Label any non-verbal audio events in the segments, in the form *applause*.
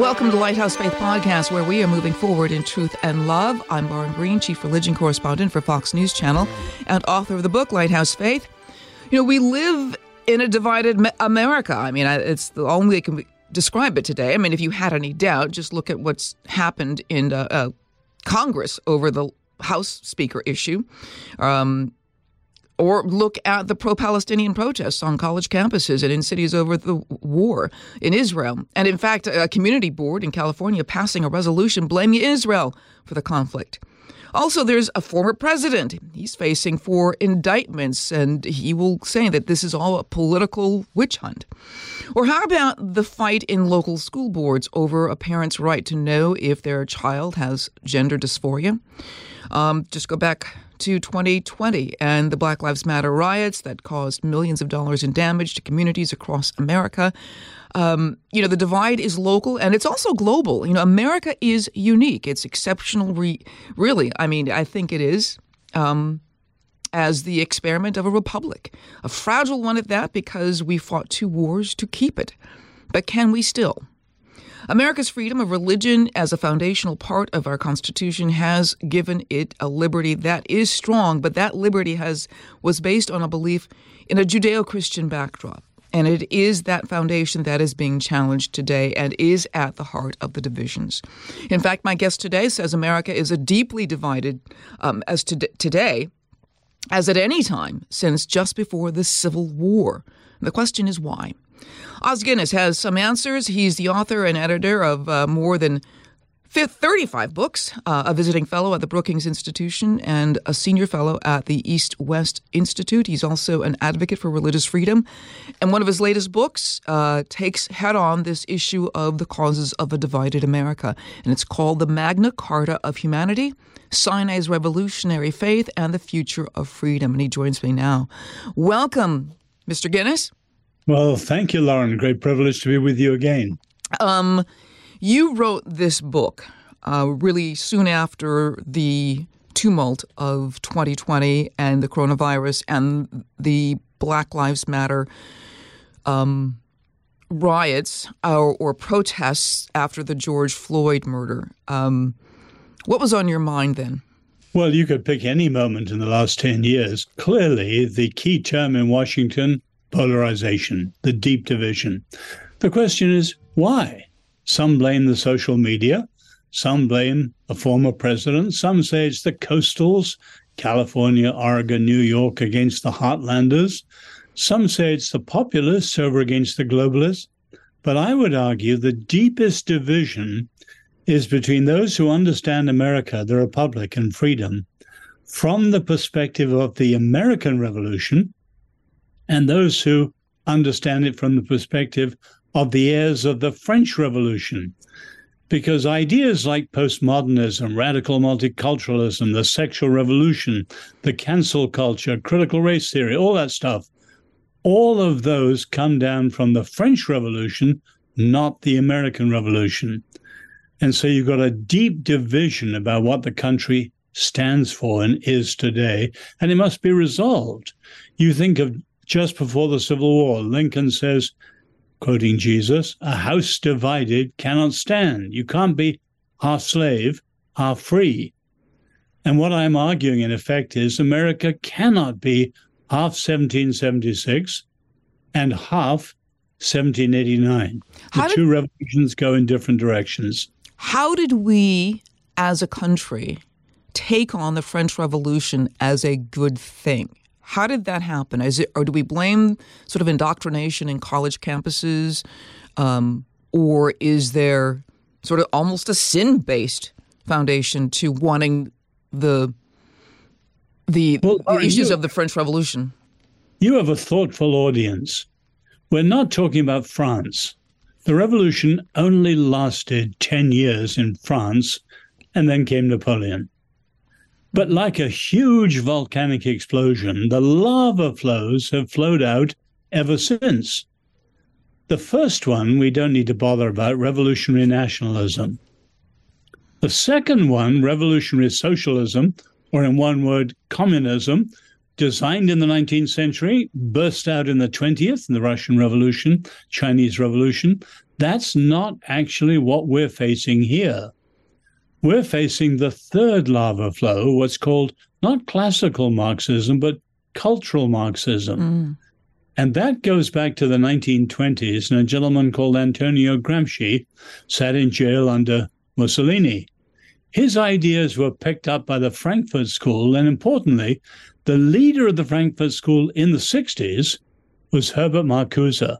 Welcome to Lighthouse Faith Podcast, where we are moving forward in truth and love. I'm Lauren Green, Chief Religion Correspondent for Fox News Channel and author of the book Lighthouse Faith. You know, we live in a divided America. I mean, it's the only way I can describe it today. I mean, if you had any doubt, just look at what's happened in uh, uh, Congress over the House Speaker issue. Um, or look at the pro Palestinian protests on college campuses and in cities over the war in Israel. And in fact, a community board in California passing a resolution blaming Israel for the conflict. Also, there's a former president. He's facing four indictments, and he will say that this is all a political witch hunt. Or how about the fight in local school boards over a parent's right to know if their child has gender dysphoria? Um, just go back to 2020 and the Black Lives Matter riots that caused millions of dollars in damage to communities across America. Um, you know, the divide is local and it's also global. You know, America is unique. It's exceptional, re- really. I mean, I think it is. Um, as the experiment of a republic, a fragile one at that, because we fought two wars to keep it. But can we still? America's freedom of religion as a foundational part of our Constitution has given it a liberty that is strong, but that liberty has was based on a belief in a Judeo-Christian backdrop. And it is that foundation that is being challenged today and is at the heart of the divisions. In fact, my guest today says America is a deeply divided um, as to today as at any time since just before the Civil War. The question is why? Os Guinness has some answers. He's the author and editor of uh, more than 35 books, uh, a visiting fellow at the Brookings Institution, and a senior fellow at the East West Institute. He's also an advocate for religious freedom. And one of his latest books uh, takes head on this issue of the causes of a divided America. And it's called The Magna Carta of Humanity Sinai's Revolutionary Faith and the Future of Freedom. And he joins me now. Welcome, Mr. Guinness. Well, thank you, Lauren. Great privilege to be with you again. Um, you wrote this book uh, really soon after the tumult of 2020 and the coronavirus and the Black Lives Matter um, riots or, or, protests after the George Floyd murder. Um, what was on your mind then? Well, you could pick any moment in the last 10 years. Clearly, the key term in Washington polarization, the deep division. The question is why? Some blame the social media, some blame a former president, some say it's the coastals, California, Oregon, New York against the heartlanders. Some say it's the populists over against the globalists. But I would argue the deepest division is between those who understand America, the Republic, and freedom from the perspective of the American Revolution and those who understand it from the perspective of the heirs of the French Revolution. Because ideas like postmodernism, radical multiculturalism, the sexual revolution, the cancel culture, critical race theory, all that stuff, all of those come down from the French Revolution, not the American Revolution. And so you've got a deep division about what the country stands for and is today, and it must be resolved. You think of just before the Civil War, Lincoln says, quoting Jesus, a house divided cannot stand. You can't be half slave, half free. And what I'm arguing, in effect, is America cannot be half 1776 and half 1789. The did, two revolutions go in different directions. How did we, as a country, take on the French Revolution as a good thing? How did that happen? Is it, or do we blame sort of indoctrination in college campuses, um, or is there sort of almost a sin-based foundation to wanting the the, well, the issues you, of the French Revolution? You have a thoughtful audience. We're not talking about France. The revolution only lasted 10 years in France, and then came Napoleon. But like a huge volcanic explosion, the lava flows have flowed out ever since. The first one we don't need to bother about revolutionary nationalism. The second one, revolutionary socialism, or in one word, communism, designed in the 19th century, burst out in the 20th in the Russian Revolution, Chinese Revolution. That's not actually what we're facing here. We're facing the third lava flow, what's called not classical Marxism, but cultural Marxism. Mm. And that goes back to the 1920s, and a gentleman called Antonio Gramsci sat in jail under Mussolini. His ideas were picked up by the Frankfurt School, and importantly, the leader of the Frankfurt School in the 60s was Herbert Marcuse.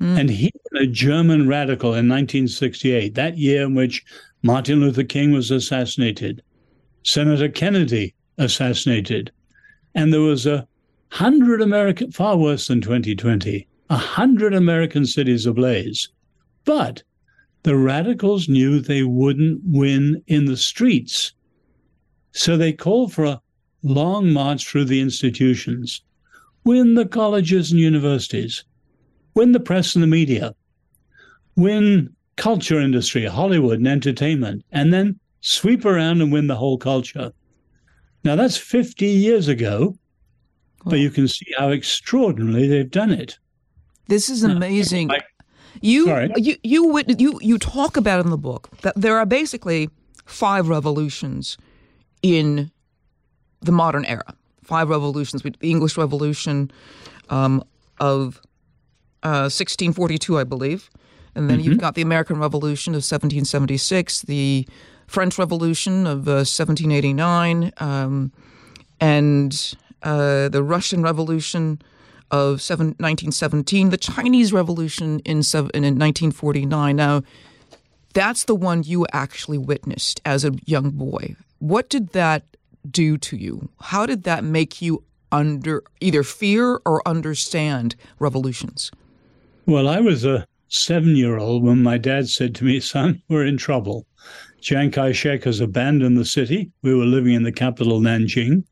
Mm. And he was a German radical in 1968, that year in which Martin Luther King was assassinated, Senator Kennedy assassinated, and there was a hundred American, far worse than 2020, a hundred American cities ablaze. But the radicals knew they wouldn't win in the streets. So they called for a long march through the institutions, win the colleges and universities, win the press and the media, win culture industry, Hollywood and entertainment, and then sweep around and win the whole culture. Now that's 50 years ago, but you can see how extraordinarily they've done it. This is amazing. I, you, sorry. you you you you talk about in the book that there are basically five revolutions in the modern era. Five revolutions: the English Revolution um, of uh, 1642, I believe, and then mm-hmm. you've got the American Revolution of 1776, the French Revolution of uh, 1789, um, and uh, the Russian Revolution of seven, 1917, the Chinese Revolution in, seven, in 1949. Now, that's the one you actually witnessed as a young boy. What did that do to you? How did that make you under either fear or understand revolutions? Well, I was a seven year old when my dad said to me, Son, we're in trouble. Chiang Kai shek has abandoned the city. We were living in the capital, Nanjing,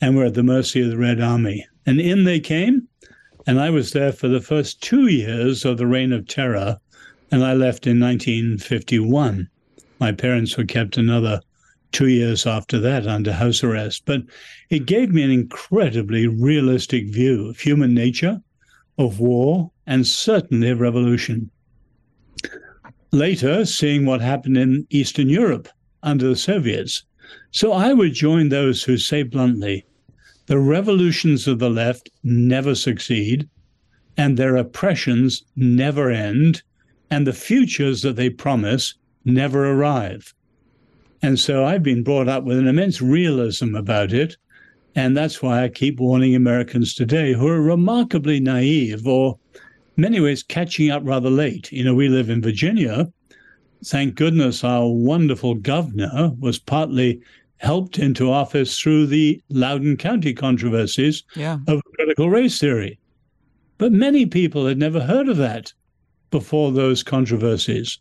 and we're at the mercy of the Red Army. And in they came, and I was there for the first two years of the Reign of Terror, and I left in 1951. My parents were kept another two years after that under house arrest. But it gave me an incredibly realistic view of human nature, of war, and certainly of revolution. Later, seeing what happened in Eastern Europe under the Soviets. So I would join those who say bluntly the revolutions of the left never succeed, and their oppressions never end, and the futures that they promise never arrive. And so I've been brought up with an immense realism about it. And that's why I keep warning Americans today who are remarkably naive or many ways catching up rather late. You know, we live in Virginia. Thank goodness our wonderful governor was partly helped into office through the Loudoun County controversies yeah. of critical race theory. But many people had never heard of that before those controversies.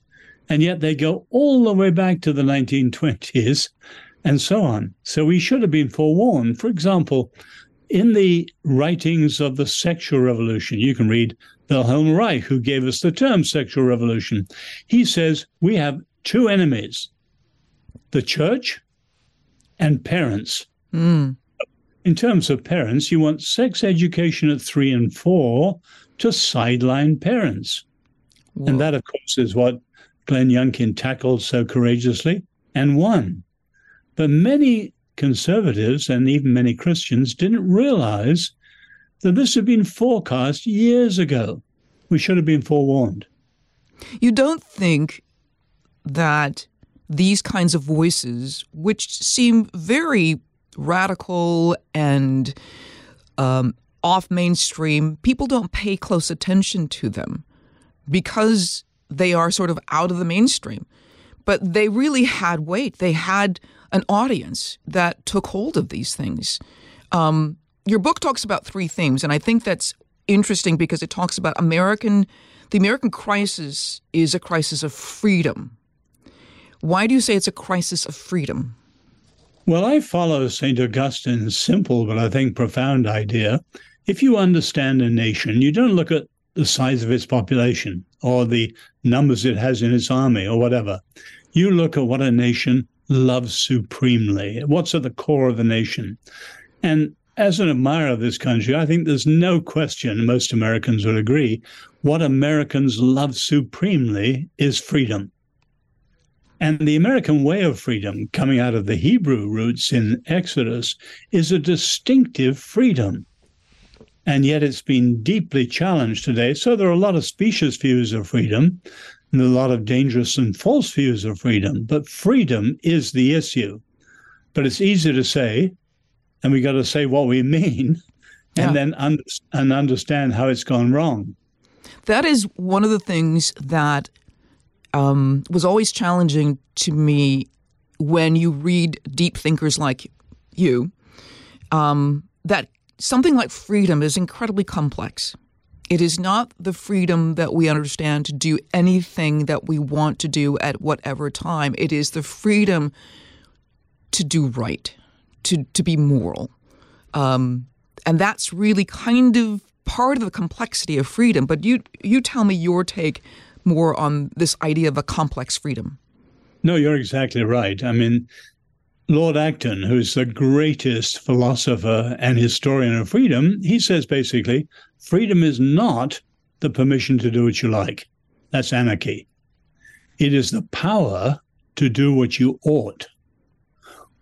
And yet they go all the way back to the 1920s and so on. So we should have been forewarned. For example, in the writings of the sexual revolution, you can read Wilhelm Reich, who gave us the term sexual revolution. He says we have two enemies the church and parents. Mm. In terms of parents, you want sex education at three and four to sideline parents. Whoa. And that, of course, is what Glenn Youngkin tackled so courageously and won. But many conservatives and even many Christians didn't realize that this had been forecast years ago. We should have been forewarned. You don't think that these kinds of voices, which seem very radical and um, off mainstream, people don't pay close attention to them because they are sort of out of the mainstream. But they really had weight. They had an audience that took hold of these things. Um, your book talks about three themes, and I think that's interesting because it talks about American. The American crisis is a crisis of freedom. Why do you say it's a crisis of freedom? Well, I follow St. Augustine's simple but I think profound idea. If you understand a nation, you don't look at the size of its population or the numbers it has in its army or whatever. You look at what a nation loves supremely, what's at the core of the nation. And as an admirer of this country, I think there's no question, most Americans would agree, what Americans love supremely is freedom. And the American way of freedom, coming out of the Hebrew roots in Exodus, is a distinctive freedom. And yet it's been deeply challenged today. So there are a lot of specious views of freedom and a lot of dangerous and false views of freedom. But freedom is the issue. But it's easy to say, and we got to say what we mean, yeah. and then un- and understand how it's gone wrong. That is one of the things that um, was always challenging to me when you read deep thinkers like you. Um, that something like freedom is incredibly complex. It is not the freedom that we understand to do anything that we want to do at whatever time. It is the freedom to do right, to to be moral, um, and that's really kind of part of the complexity of freedom. But you you tell me your take more on this idea of a complex freedom. No, you're exactly right. I mean, Lord Acton, who's the greatest philosopher and historian of freedom, he says basically freedom is not the permission to do what you like. That's anarchy. It is the power to do what you ought.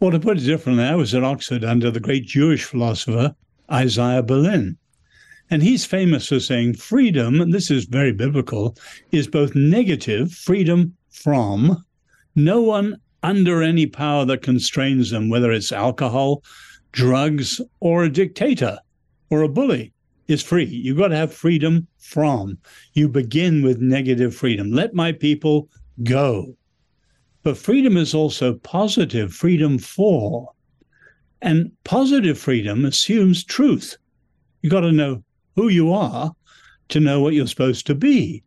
Or to put it differently, I was at Oxford under the great Jewish philosopher Isaiah Berlin. And he's famous for saying freedom, and this is very biblical, is both negative, freedom from, no one under any power that constrains them, whether it's alcohol, drugs, or a dictator or a bully, is free. You've got to have freedom from. You begin with negative freedom. Let my people go. But freedom is also positive, freedom for. And positive freedom assumes truth. You got to know who you are to know what you're supposed to be.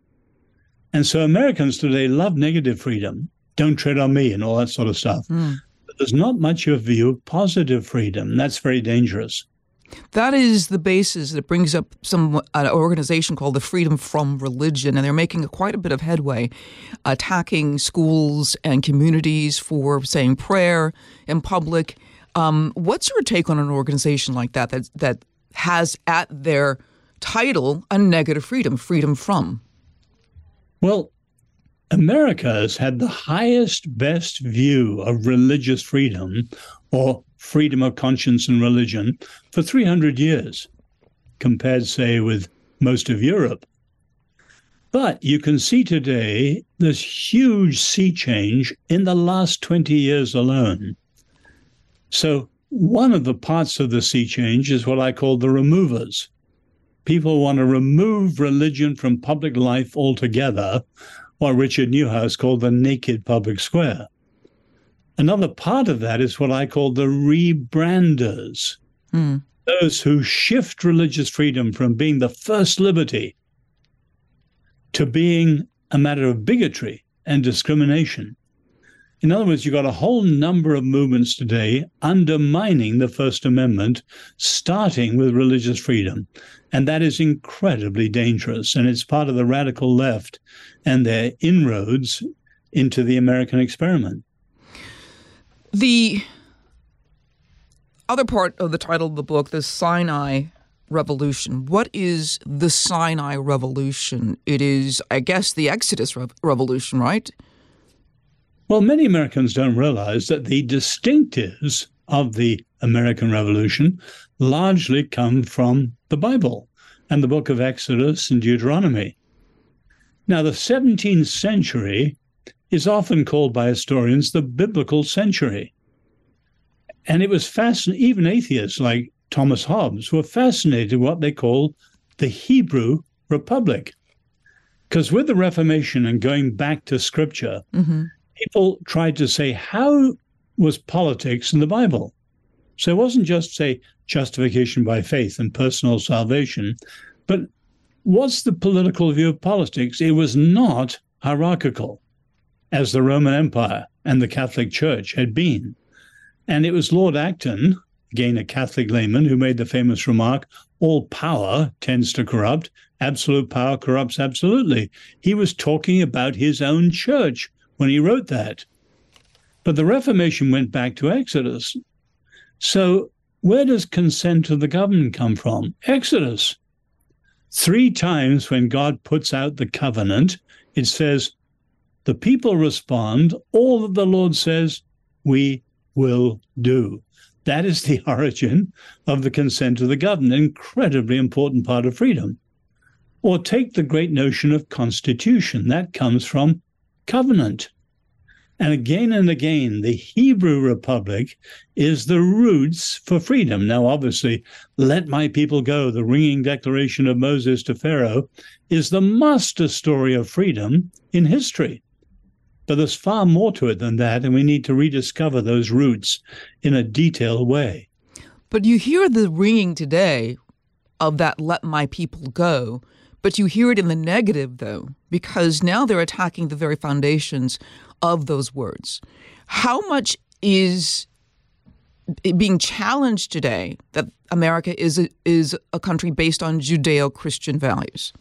And so Americans today love negative freedom. Don't tread on me and all that sort of stuff. Mm. But there's not much of a view of positive freedom. That's very dangerous. That is the basis that brings up some an organization called the Freedom from Religion, and they're making quite a bit of headway, attacking schools and communities for saying prayer in public. Um, what's your take on an organization like that that that has at their title a negative freedom, freedom from? Well, America has had the highest, best view of religious freedom or freedom of conscience and religion for 300 years, compared, say, with most of Europe. But you can see today this huge sea change in the last 20 years alone. So, one of the parts of the sea change is what I call the removers people want to remove religion from public life altogether, what Richard Neuhaus called the naked public square. Another part of that is what I call the rebranders, mm. those who shift religious freedom from being the first liberty to being a matter of bigotry and discrimination. In other words, you've got a whole number of movements today undermining the First Amendment, starting with religious freedom. And that is incredibly dangerous. And it's part of the radical left and their inroads into the American experiment. The other part of the title of the book, the Sinai Revolution. What is the Sinai Revolution? It is, I guess, the Exodus Re- Revolution, right? Well, many Americans don't realize that the distinctives of the American Revolution largely come from the Bible and the book of Exodus and Deuteronomy. Now, the 17th century is often called by historians the biblical century. And it was fascinating, even atheists like Thomas Hobbes were fascinated with what they call the Hebrew Republic. Because with the Reformation and going back to scripture, mm-hmm people tried to say, how was politics in the Bible? So it wasn't just, say, justification by faith and personal salvation, but what's the political view of politics? It was not hierarchical, as the Roman Empire and the Catholic Church had been. And it was Lord Acton, again a Catholic layman, who made the famous remark all power tends to corrupt, absolute power corrupts absolutely. He was talking about his own church, when he wrote that. But the Reformation went back to Exodus. So where does consent of the government come from? Exodus. Three times when God puts out the covenant, it says, the people respond, all that the Lord says, we will do. That is the *laughs* origin of the consent of the governed, an incredibly important part of freedom. Or take the great notion of constitution. That comes from covenant. And again and again, the Hebrew Republic is the roots for freedom. Now, obviously, let my people go, the ringing declaration of Moses to Pharaoh, is the master story of freedom in history. But there's far more to it than that, and we need to rediscover those roots in a detailed way. But you hear the ringing today of that let my people go, but you hear it in the negative, though, because now they're attacking the very foundations of those words. How much is being challenged today that America is a, is a country based on Judeo-Christian values?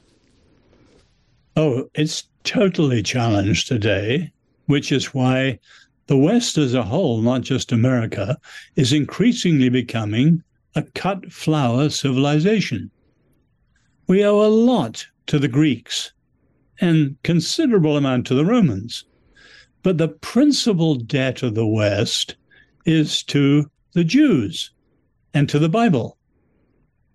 Oh, it's totally challenged today, which is why the West as a whole, not just America, is increasingly becoming a cut flower civilization. We owe a lot to the Greeks and considerable amount to the Romans. But the principal debt of the West is to the Jews and to the Bible.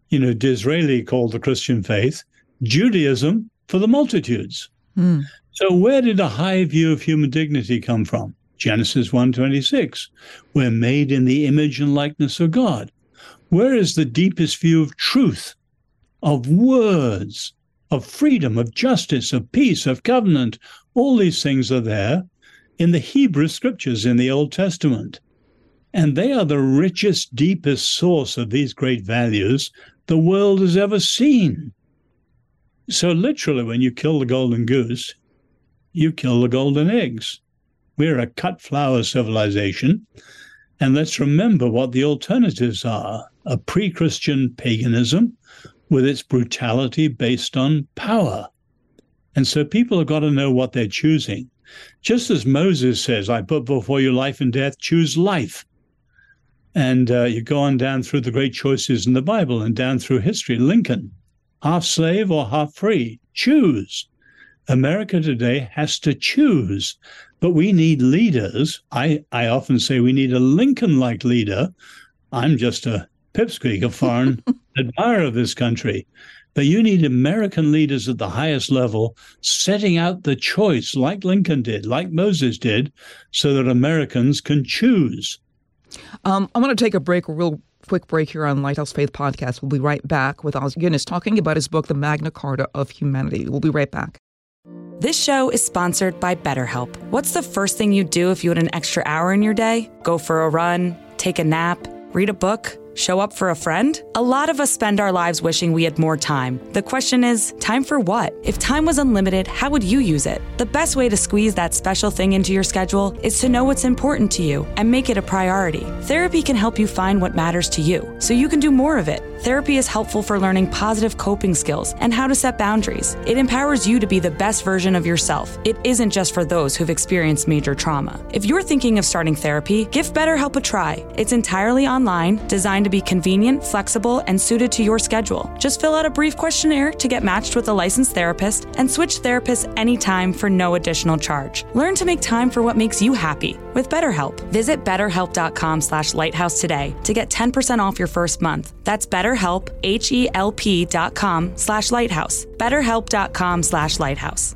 You know, Disraeli called the Christian faith Judaism for the multitudes. Mm. So where did a high view of human dignity come from? Genesis 1:26. We're made in the image and likeness of God. Where is the deepest view of truth, of words, of freedom, of justice, of peace, of covenant? All these things are there in the Hebrew scriptures in the Old Testament. And they are the richest, deepest source of these great values the world has ever seen. So, literally, when you kill the golden goose, you kill the golden eggs. We're a cut flower civilization. And let's remember what the alternatives are a pre Christian paganism with its brutality based on power. And so people have got to know what they're choosing. Just as Moses says, I put before you life and death, choose life. And uh, you go on down through the great choices in the Bible and down through history. Lincoln, half slave or half free. Choose. America today has to choose, but we need leaders. I, I often say we need a Lincoln like leader. I'm just a pipsqueak, a foreign *laughs* admirer of this country. But you need American leaders at the highest level setting out the choice, like Lincoln did, like Moses did, so that Americans can choose. Um, I'm going to take a break, real quick break here on Lighthouse Faith Podcast. We'll be right back with Os Guinness talking about his book, The Magna Carta of Humanity. We'll be right back. This show is sponsored by BetterHelp. What's the first thing you'd do if you had an extra hour in your day? Go for a run, take a nap, read a book? Show up for a friend? A lot of us spend our lives wishing we had more time. The question is, time for what? If time was unlimited, how would you use it? The best way to squeeze that special thing into your schedule is to know what's important to you and make it a priority. Therapy can help you find what matters to you so you can do more of it. Therapy is helpful for learning positive coping skills and how to set boundaries. It empowers you to be the best version of yourself. It isn't just for those who've experienced major trauma. If you're thinking of starting therapy, give BetterHelp a try. It's entirely online, designed to be convenient, flexible, and suited to your schedule. Just fill out a brief questionnaire to get matched with a licensed therapist and switch therapists anytime for no additional charge. Learn to make time for what makes you happy with BetterHelp. Visit betterhelp.com slash lighthouse today to get 10% off your first month. That's betterhelp, H-E-L-P dot com slash lighthouse. betterhelp.com slash lighthouse.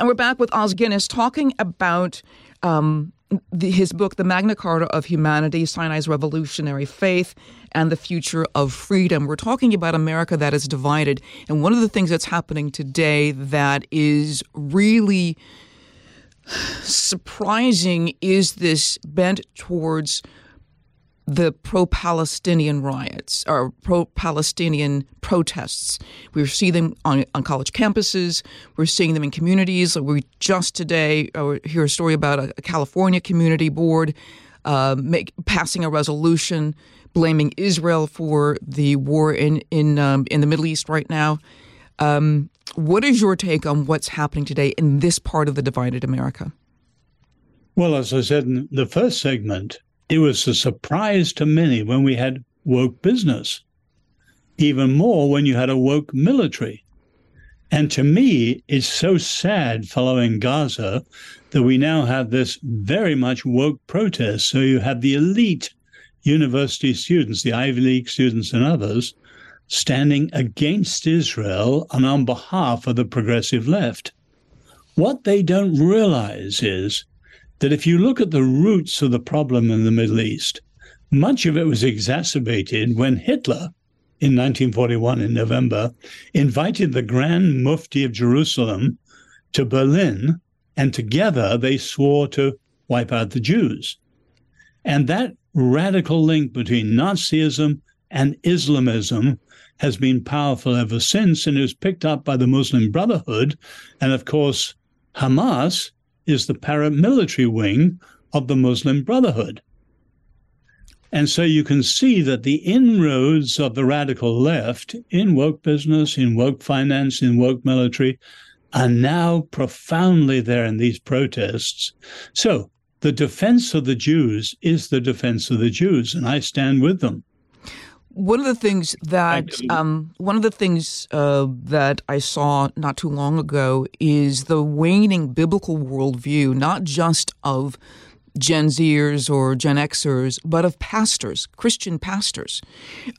And we're back with Os Guinness talking about um, the, his book, The Magna Carta of Humanity Sinai's Revolutionary Faith and the Future of Freedom. We're talking about America that is divided. And one of the things that's happening today that is really *sighs* surprising is this bent towards the pro Palestinian riots or pro Palestinian protests. We see them on, on college campuses, we're seeing them in communities. We just today uh, hear a story about a, a California community board uh, make, passing a resolution blaming Israel for the war in, in, um, in the Middle East right now. Um, what is your take on what's happening today in this part of the divided America? Well, as I said in the first segment, It was a surprise to many when we had woke business, even more when you had a woke military. And to me, it's so sad following Gaza that we now have this very much woke protest. So you have the elite university students, the Ivy League students, and others standing against Israel and on behalf of the progressive left. What they don't realize is that if you look at the roots of the problem in the Middle East, much of it was exacerbated when Hitler, in 1941 in November, invited the Grand Mufti of Jerusalem to Berlin, and together they swore to wipe out the Jews. And that radical link between Nazism and Islamism has been powerful ever since and is picked up by the Muslim Brotherhood. And of course, Hamas is the paramilitary wing of the Muslim Brotherhood. And so you can see that the inroads of the radical left in woke business, in woke finance, in woke military are now profoundly there in these protests. So the defense of the Jews is the defense of the Jews, and I stand with them. One of the things that um, one of the things uh, that I saw not too long ago is the waning biblical worldview, not just of Gen Zers or Gen Xers, but of pastors, Christian pastors.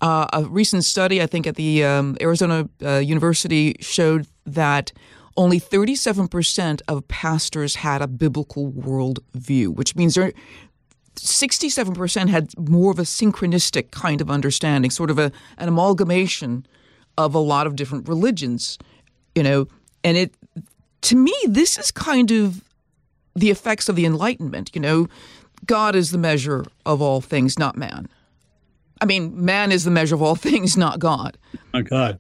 Uh, a recent study, I think, at the um, Arizona uh, University showed that only 37% of pastors had a biblical worldview, which means they're 67% had more of a synchronistic kind of understanding, sort of a, an amalgamation of a lot of different religions, you know, and it, to me, this is kind of the effects of the Enlightenment, you know, God is the measure of all things, not man. I mean, man is the measure of all *laughs* things, not God. My God.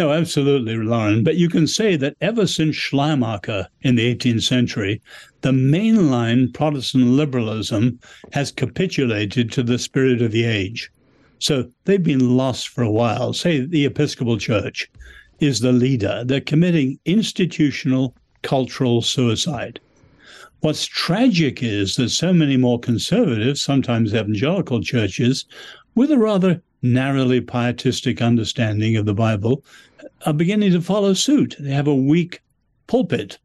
No, absolutely, Lauren. But you can say that ever since Schleiermacher in the 18th century, the mainline Protestant liberalism has capitulated to the spirit of the age. So they've been lost for a while. Say the Episcopal Church is the leader. They're committing institutional cultural suicide. What's tragic is that so many more conservative, sometimes evangelical churches, with a rather narrowly pietistic understanding of the Bible are beginning to follow suit. They have a weak pulpit.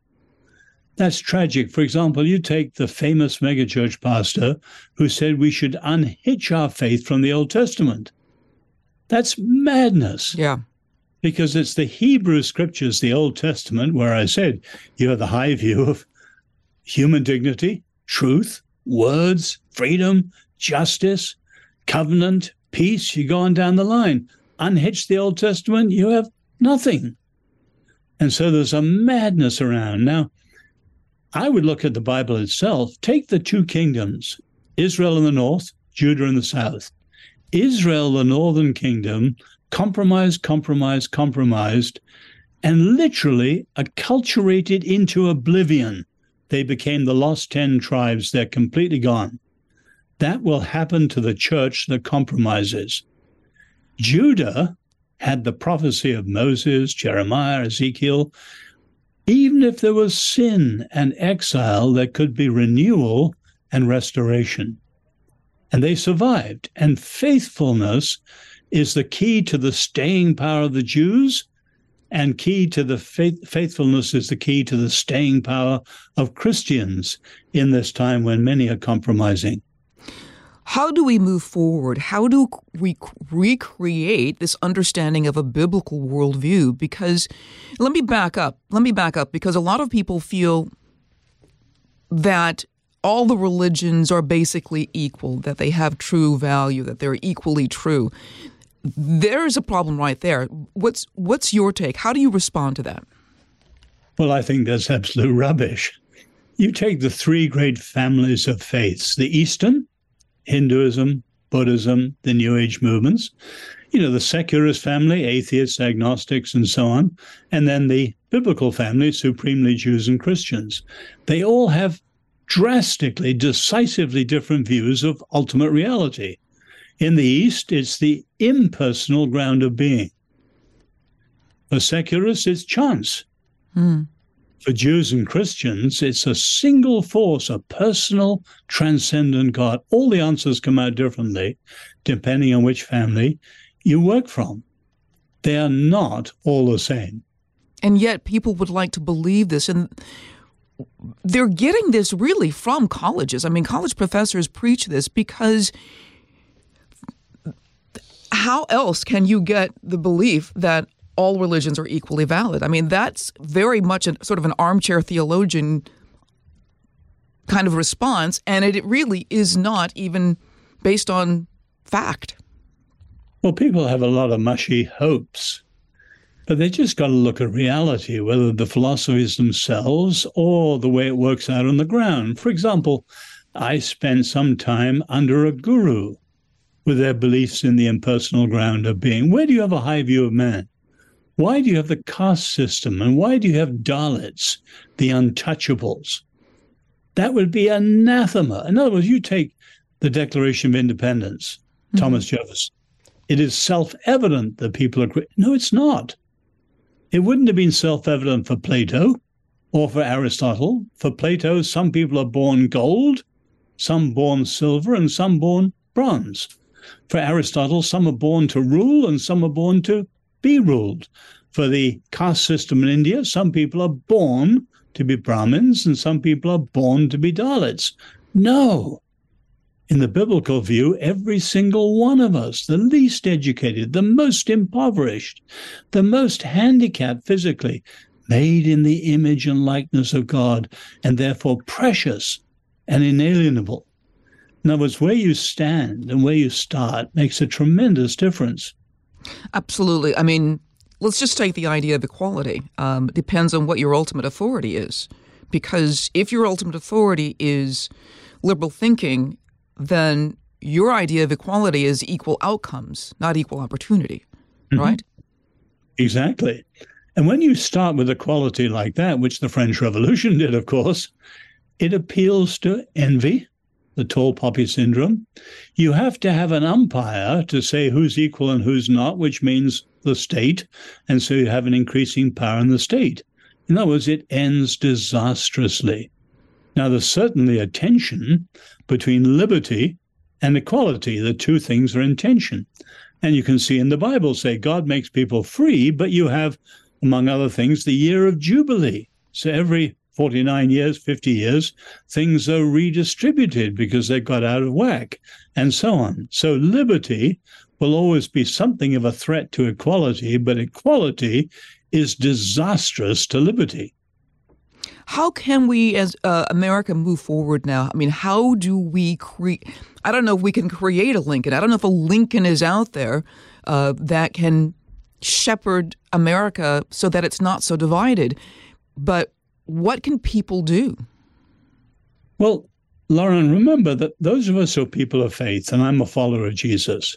That's tragic. For example, you take the famous megachurch pastor who said we should unhitch our faith from the Old Testament. That's madness. Yeah. Because it's the Hebrew scriptures, the Old Testament, where I said you have the high view of human dignity, truth, words, freedom, justice, covenant, peace, you go on down the line. Unhitch the Old Testament, you have nothing. And so there's a madness around. Now, I would look at the Bible itself. Take the two kingdoms, Israel in the north, Judah in the south. Israel, the northern kingdom, compromised, compromised, compromised, and literally acculturated into oblivion. They became the lost 10 tribes. They're completely gone. That will happen to the church that compromises. Judah had the prophecy of Moses, Jeremiah, Ezekiel. Even if there was sin and exile, there could be renewal and restoration. And they survived. And faithfulness is the key to the staying power of the Jews, and key to the faith, faithfulness is the key to the staying power of Christians in this time when many are compromising. How do we move forward? How do we recreate this understanding of a biblical worldview? Because let me back up. Let me back up because a lot of people feel that all the religions are basically equal, that they have true value, that they're equally true. There's a problem right there. What's what's your take? How do you respond to that? Well, I think that's absolute rubbish. You take the three great families of faiths, the Eastern, Hinduism, Buddhism, the New Age movements, you know, the secularist family, atheists, agnostics, and so on, and then the biblical family, supremely Jews and Christians. They all have drastically, decisively different views of ultimate reality. In the East, it's the impersonal ground of being. For secularists, it's chance. Mm. For Jews and Christians, it's a single force, a personal, transcendent God. All the answers come out differently depending on which family you work from. They are not all the same. And yet, people would like to believe this. And they're getting this really from colleges. I mean, college professors preach this because how else can you get the belief that all religions are equally valid? I mean, that's very much a, sort of an armchair theologian kind of response, and it really is not even based on fact. Well, people have a lot of mushy hopes, but they just got to look at reality, whether the philosophies themselves or the way it works out on the ground. For example, I spent some time under a guru with their beliefs in the impersonal ground of being. Where do you have a high view of man? Why do you have the caste system? And why do you have Dalits, the untouchables? That would be anathema. In other words, you take the Declaration of Independence, mm-hmm. Thomas Jefferson. It is self evident that people are. No, it's not. It wouldn't have been self evident for Plato or for Aristotle. For Plato, some people are born gold, some born silver, and some born bronze. For Aristotle, some are born to rule and some are born to be ruled. For the caste system in India, some people are born to be Brahmins and some people are born to be Dalits. No. In the biblical view, every single one of us, the least educated, the most impoverished, the most handicapped physically, made in the image and likeness of God, and therefore precious and inalienable. In other words, where you stand and where you start makes a tremendous difference. Absolutely. I mean, let's just take the idea of equality. Um, it depends on what your ultimate authority is. Because if your ultimate authority is liberal thinking, then your idea of equality is equal outcomes, not equal opportunity, mm-hmm. right? Exactly. And when you start with equality like that, which the French Revolution did, of course, it appeals to envy, the tall poppy syndrome. You have to have an umpire to say who's equal and who's not, which means the state. And so you have an increasing power in the state. In other words, it ends disastrously. Now, there's certainly a tension between liberty and equality. The two things are in tension. And you can see in the Bible, say, God makes people free, but you have, among other things, the year of Jubilee. So every 49 years, 50 years, things are redistributed because they got out of whack and so on. So liberty will always be something of a threat to equality, but equality is disastrous to liberty. How can we, as uh, America, move forward now? I mean, how do we create? I don't know if we can create a Lincoln. I don't know if a Lincoln is out there uh, that can shepherd America so that it's not so divided. But what can people do? Well, Lauren, remember that those of us who are people of faith, and I'm a follower of Jesus,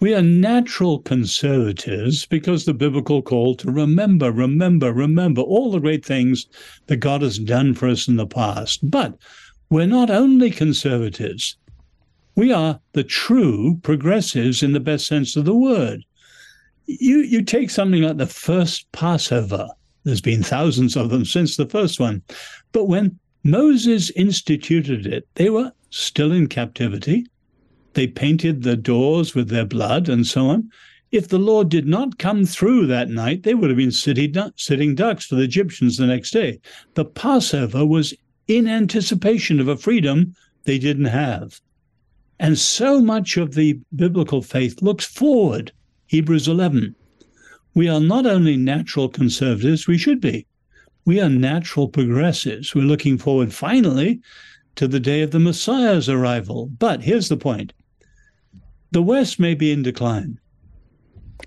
we are natural conservatives because the biblical call to remember, remember, remember all the great things that God has done for us in the past. But we're not only conservatives, we are the true progressives in the best sense of the word. You, you take something like the first Passover there's been thousands of them since the first one. But when Moses instituted it, they were still in captivity. They painted the doors with their blood and so on. If the Lord did not come through that night, they would have been sitting, ducks for the Egyptians the next day. The Passover was in anticipation of a freedom they didn't have. And so much of the biblical faith looks forward. Hebrews 11 we are not only natural conservatives, we should be. We are natural progressives. We're looking forward finally to the day of the Messiah's arrival. But here's the point the West may be in decline,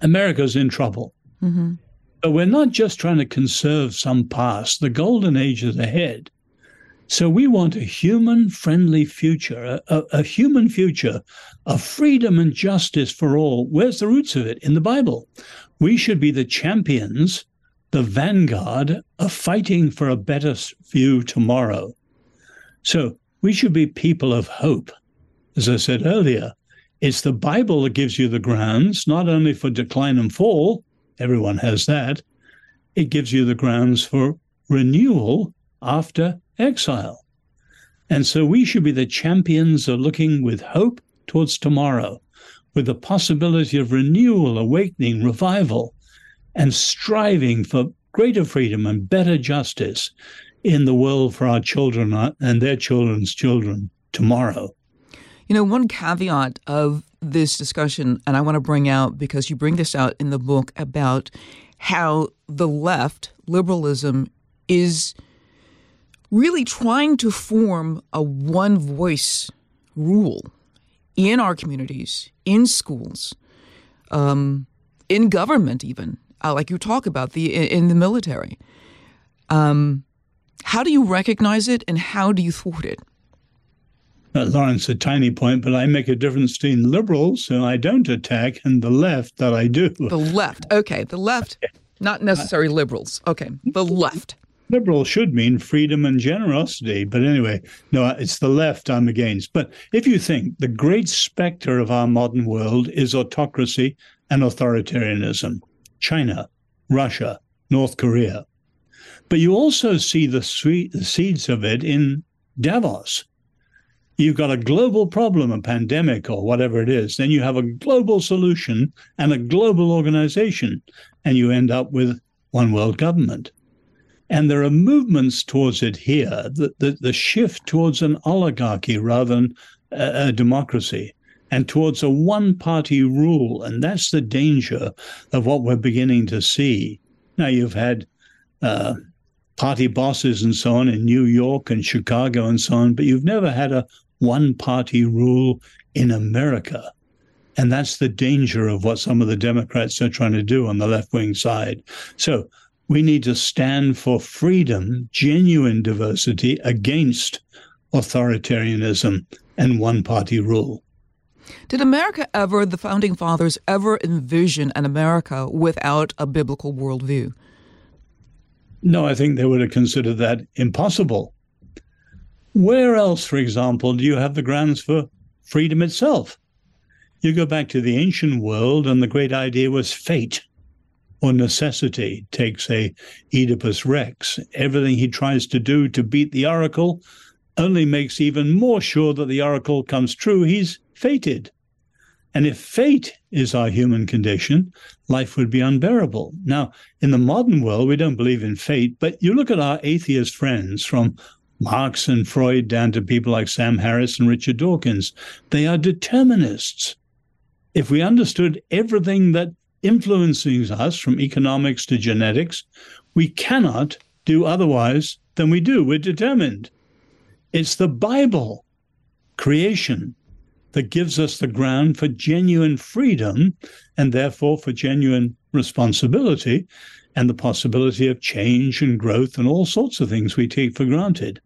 America's in trouble. Mm-hmm. But we're not just trying to conserve some past, the golden age is ahead. So we want a human friendly future, a, a, a, human future of freedom and justice for all. Where's the roots of it? In the Bible. We should be the champions, the vanguard of fighting for a better view tomorrow. So we should be people of hope. As I said earlier, it's the Bible that gives you the grounds, not only for decline and fall, everyone has that, it gives you the grounds for renewal after exile. And so we should be the champions of looking with hope towards tomorrow, with the possibility of renewal, awakening, revival, and striving for greater freedom and better justice in the world for our children and their children's children tomorrow. You know, one caveat of this discussion, and I want to bring out because you bring this out in the book about how the left, liberalism, is really trying to form a one voice rule in our communities, in schools, um, in government, even uh, like you talk about the in, the military. Um, how do you recognize it, and how do you thwart it? Uh, Lauren, a tiny point, but I make a difference between liberals who I don't attack and the left that I do. The left, okay, the left, *laughs* not necessarily liberals. Okay, the left. Liberal should mean freedom and generosity, but anyway, no, it's the left I'm against. But if you think the great specter of our modern world is autocracy and authoritarianism, China, Russia, North Korea. But you also see the, sweet, the seeds of it in Davos. You've got a global problem, a pandemic or whatever it is. Then you have a global solution and a global organization, and you end up with one world government. And there are movements towards it here, the, the, the shift towards an oligarchy rather than a, a democracy and towards a one party rule. And that's the danger of what we're beginning to see. Now, you've had uh, party bosses and so on in New York and Chicago and so on, but you've never had a one party rule in America. And that's the danger of what some of the Democrats are trying to do on the left wing side. So we need to stand for freedom, genuine diversity against authoritarianism and one party rule. Did America ever, the founding fathers, ever envision an America without a biblical worldview? No, I think they would have considered that impossible. Where else, for example, do you have the grounds for freedom itself? You go back to the ancient world, and the great idea was fate or necessity. takes a Oedipus Rex. Everything he tries to do to beat the oracle only makes even more sure that the oracle comes true. He's fated. And if fate is our human condition, life would be unbearable. Now, in the modern world, we don't believe in fate, but you look at our atheist friends from Marx and Freud down to people like Sam Harris and Richard Dawkins, they are determinists. If we understood everything that influences us from economics to genetics, we cannot do otherwise than we do. We're determined. It's the Bible, creation, that gives us the ground for genuine freedom and therefore for genuine responsibility and the possibility of change and growth and all sorts of things we take for granted.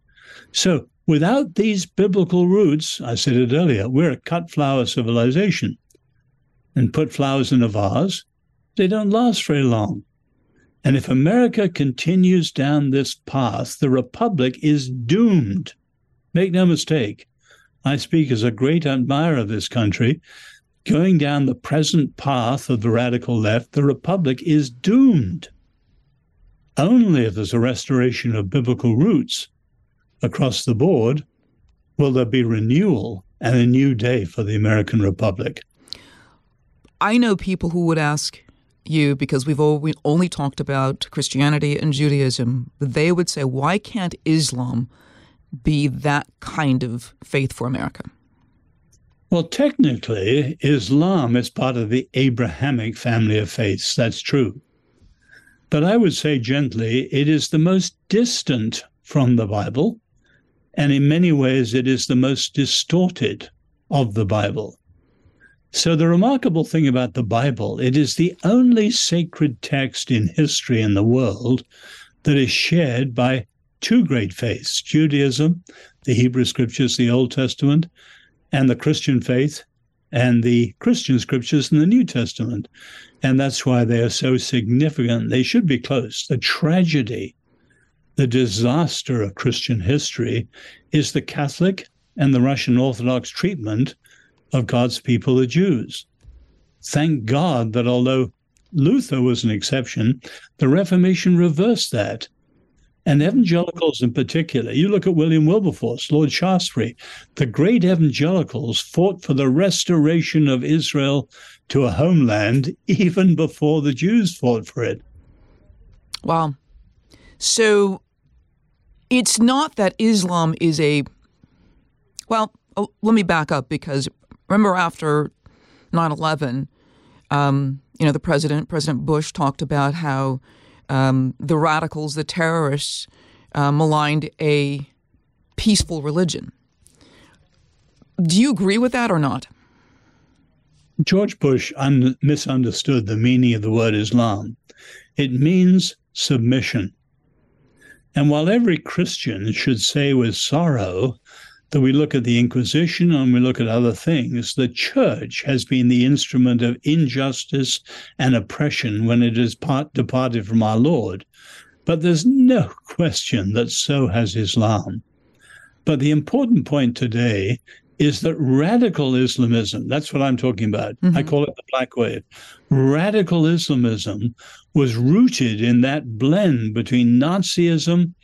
So, without these biblical roots, I said it earlier, we're a cut flower civilization. And put flowers in a vase, they don't last very long. And if America continues down this path, the Republic is doomed. Make no mistake. I speak as a great admirer of this country. Going down the present path of the radical left, the Republic is doomed. Only if there's a restoration of biblical roots across the board will there be renewal and a new day for the American Republic. I know people who would ask you, because we've only talked about Christianity and Judaism, they would say, why can't Islam be that kind of faith for America? Well, technically, Islam is part of the Abrahamic family of faiths. That's true. But I would say gently, it is the most distant from the Bible, and in many ways, it is the most distorted of the Bible. So, the remarkable thing about the Bible, it is the only sacred text in history in the world that is shared by two great faiths Judaism, the Hebrew scriptures, the Old Testament, and the Christian faith, and the Christian scriptures in the New Testament. And that's why they are so significant. They should be close. The tragedy, the disaster of Christian history is the Catholic and the Russian Orthodox treatment of God's people, the Jews. Thank God that although Luther was an exception, the Reformation reversed that And evangelicals in particular, you look at William Wilberforce, Lord Shaftesbury, the great evangelicals fought for the restoration of Israel to a homeland even before the Jews fought for it. Wow. So it's not that Islam is a, well, oh, let me back up because remember after 9 11, um, you know, the president, President Bush, talked about how um, the radicals, the terrorists, uh, maligned a peaceful religion. Do you agree with that or not? George Bush un- misunderstood the meaning of the word Islam. It means submission. And while every Christian should say with sorrow that we look at the Inquisition and we look at other things, the church has been the instrument of injustice and oppression when it has part, departed from our Lord. But there's no *laughs* question that so has Islam. But the important point today is that radical Islamism, that's what I'm talking about. Mm-hmm. I call it the black wave. Radical Islamism was rooted in that blend between Nazism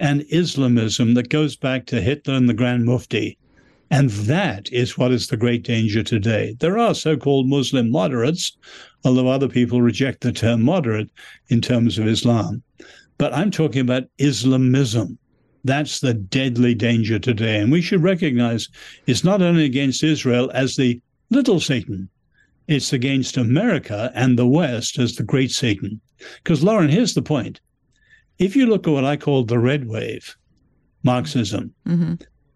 and Islamism that goes back to Hitler and the Grand Mufti. And that is what is the great danger today. There are so called Muslim moderates, although other people reject the term moderate in terms of Islam. But I'm talking about Islamism. That's the deadly danger today. And we should recognize it's not only against Israel as the little Satan, it's against America and the West as the great Satan. Because, Lauren, here's the point. If you look at what I call the red wave, Marxism, mm-hmm.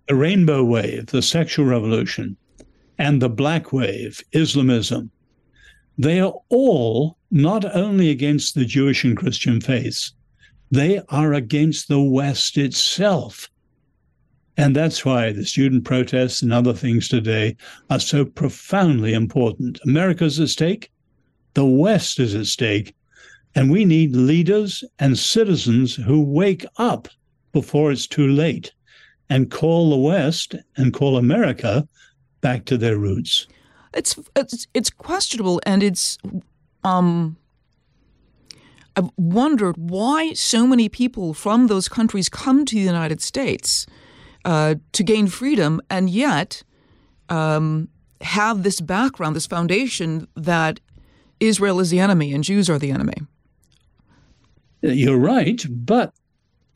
the rainbow wave, the sexual revolution, and the black wave, Islamism, they are all not only against the Jewish and Christian faiths, they are against the West itself. And that's why the student protests and other things today are so profoundly important. America's at stake, the West is at stake, and we need leaders and citizens who wake up before it's too late and call the West and call America back to their roots. It's it's, it's questionable and it's um I've wondered why so many people from those countries come to the United States uh, to gain freedom, and yet um, have this background, this foundation that Israel is the enemy and Jews are the enemy. You're right, but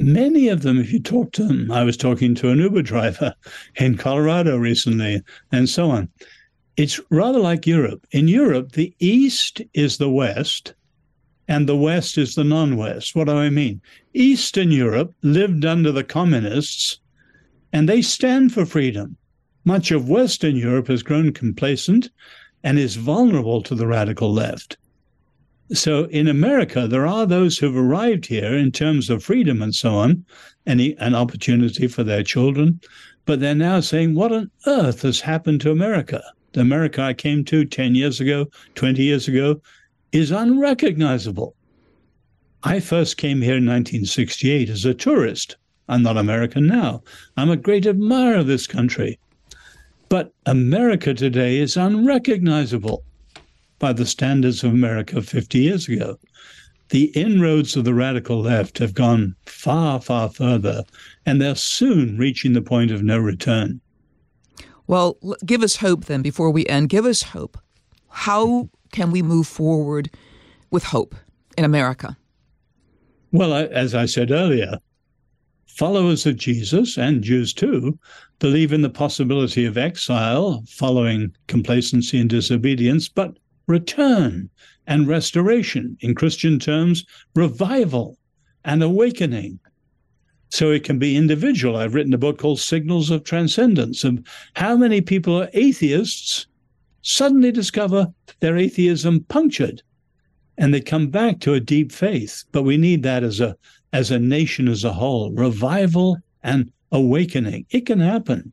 many of them, if you talk to them, I was talking to an Uber driver *laughs* in Colorado recently, and so on. It's rather like Europe. In Europe, the East is the West, and the West is the non West. What do I mean? Eastern Europe lived under the communists, and they stand for freedom. Much of Western Europe has grown complacent and is vulnerable to the radical left. So in America, there are those who've arrived here in terms of freedom and so on, and an opportunity for their children. But they're now saying, what on earth has happened to America? The America I came to 10 years ago, 20 years ago, is unrecognizable. I first came here in 1968 as a tourist. I'm not American now. I'm a great admirer of this country. But America today is unrecognizable by the standards of America 50 years ago. The inroads of the radical left have gone far, far further, and they're soon reaching the point of no return. Well, give us hope then before we end. Give us hope. How can we move forward with hope in America? Well, as I said earlier, followers of Jesus and Jews too believe in the possibility of exile following complacency and disobedience, but return and restoration. In Christian terms, revival and awakening. So it can be individual. I've written a book called Signals of Transcendence of how many people are atheists suddenly discover their atheism punctured and they come back to a deep faith. But we need that as a as a nation as a whole, revival and awakening. It can happen.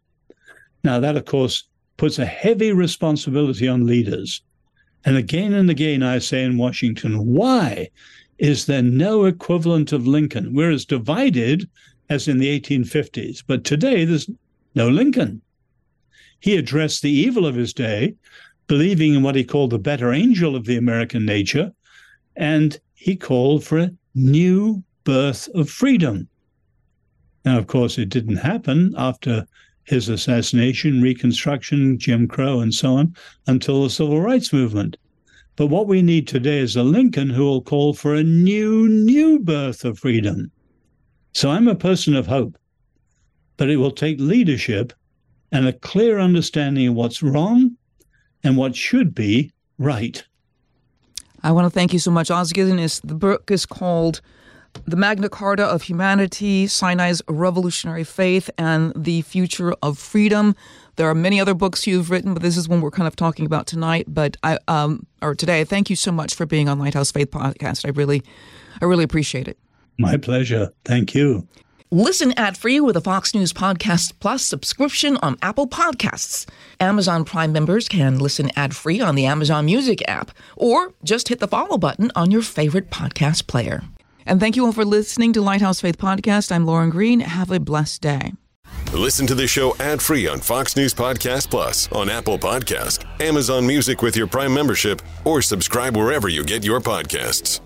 Now that of course puts a heavy responsibility on leaders. And again and again I say in Washington, why is there no equivalent of Lincoln? We're as divided as in the 1850s, but today there's no Lincoln. He addressed the evil of his day, believing in what he called the better angel of the American nature, and he called for a new birth of freedom. Now, of course, it didn't happen after his assassination, Reconstruction, Jim Crow, and so on, until the Civil Rights Movement. But what we need today is a Lincoln who will call for a new, new birth of freedom. So I'm a person of hope, but it will take leadership and a clear understanding of what's wrong and what should be right. I want to thank you so much, Os Guinness. The book is called The Magna Carta of Humanity, Sinai's Revolutionary Faith, and the Future of Freedom. There are many other books you've written, but this is one we're kind of talking about tonight. But I, um, or today, thank you so much for being on Lighthouse Faith Podcast. I really, I really appreciate it. My pleasure. Thank you. Listen ad free with a Fox News Podcast Plus subscription on Apple Podcasts. Amazon Prime members can listen ad free on the Amazon Music app, or just hit the follow button on your favorite podcast player. And thank you all for listening to Lighthouse Faith Podcast. I'm Lauren Green. Have a blessed day. Listen to the show ad free on Fox News Podcast Plus, on Apple Podcast, Amazon Music with your Prime membership, or subscribe wherever you get your podcasts.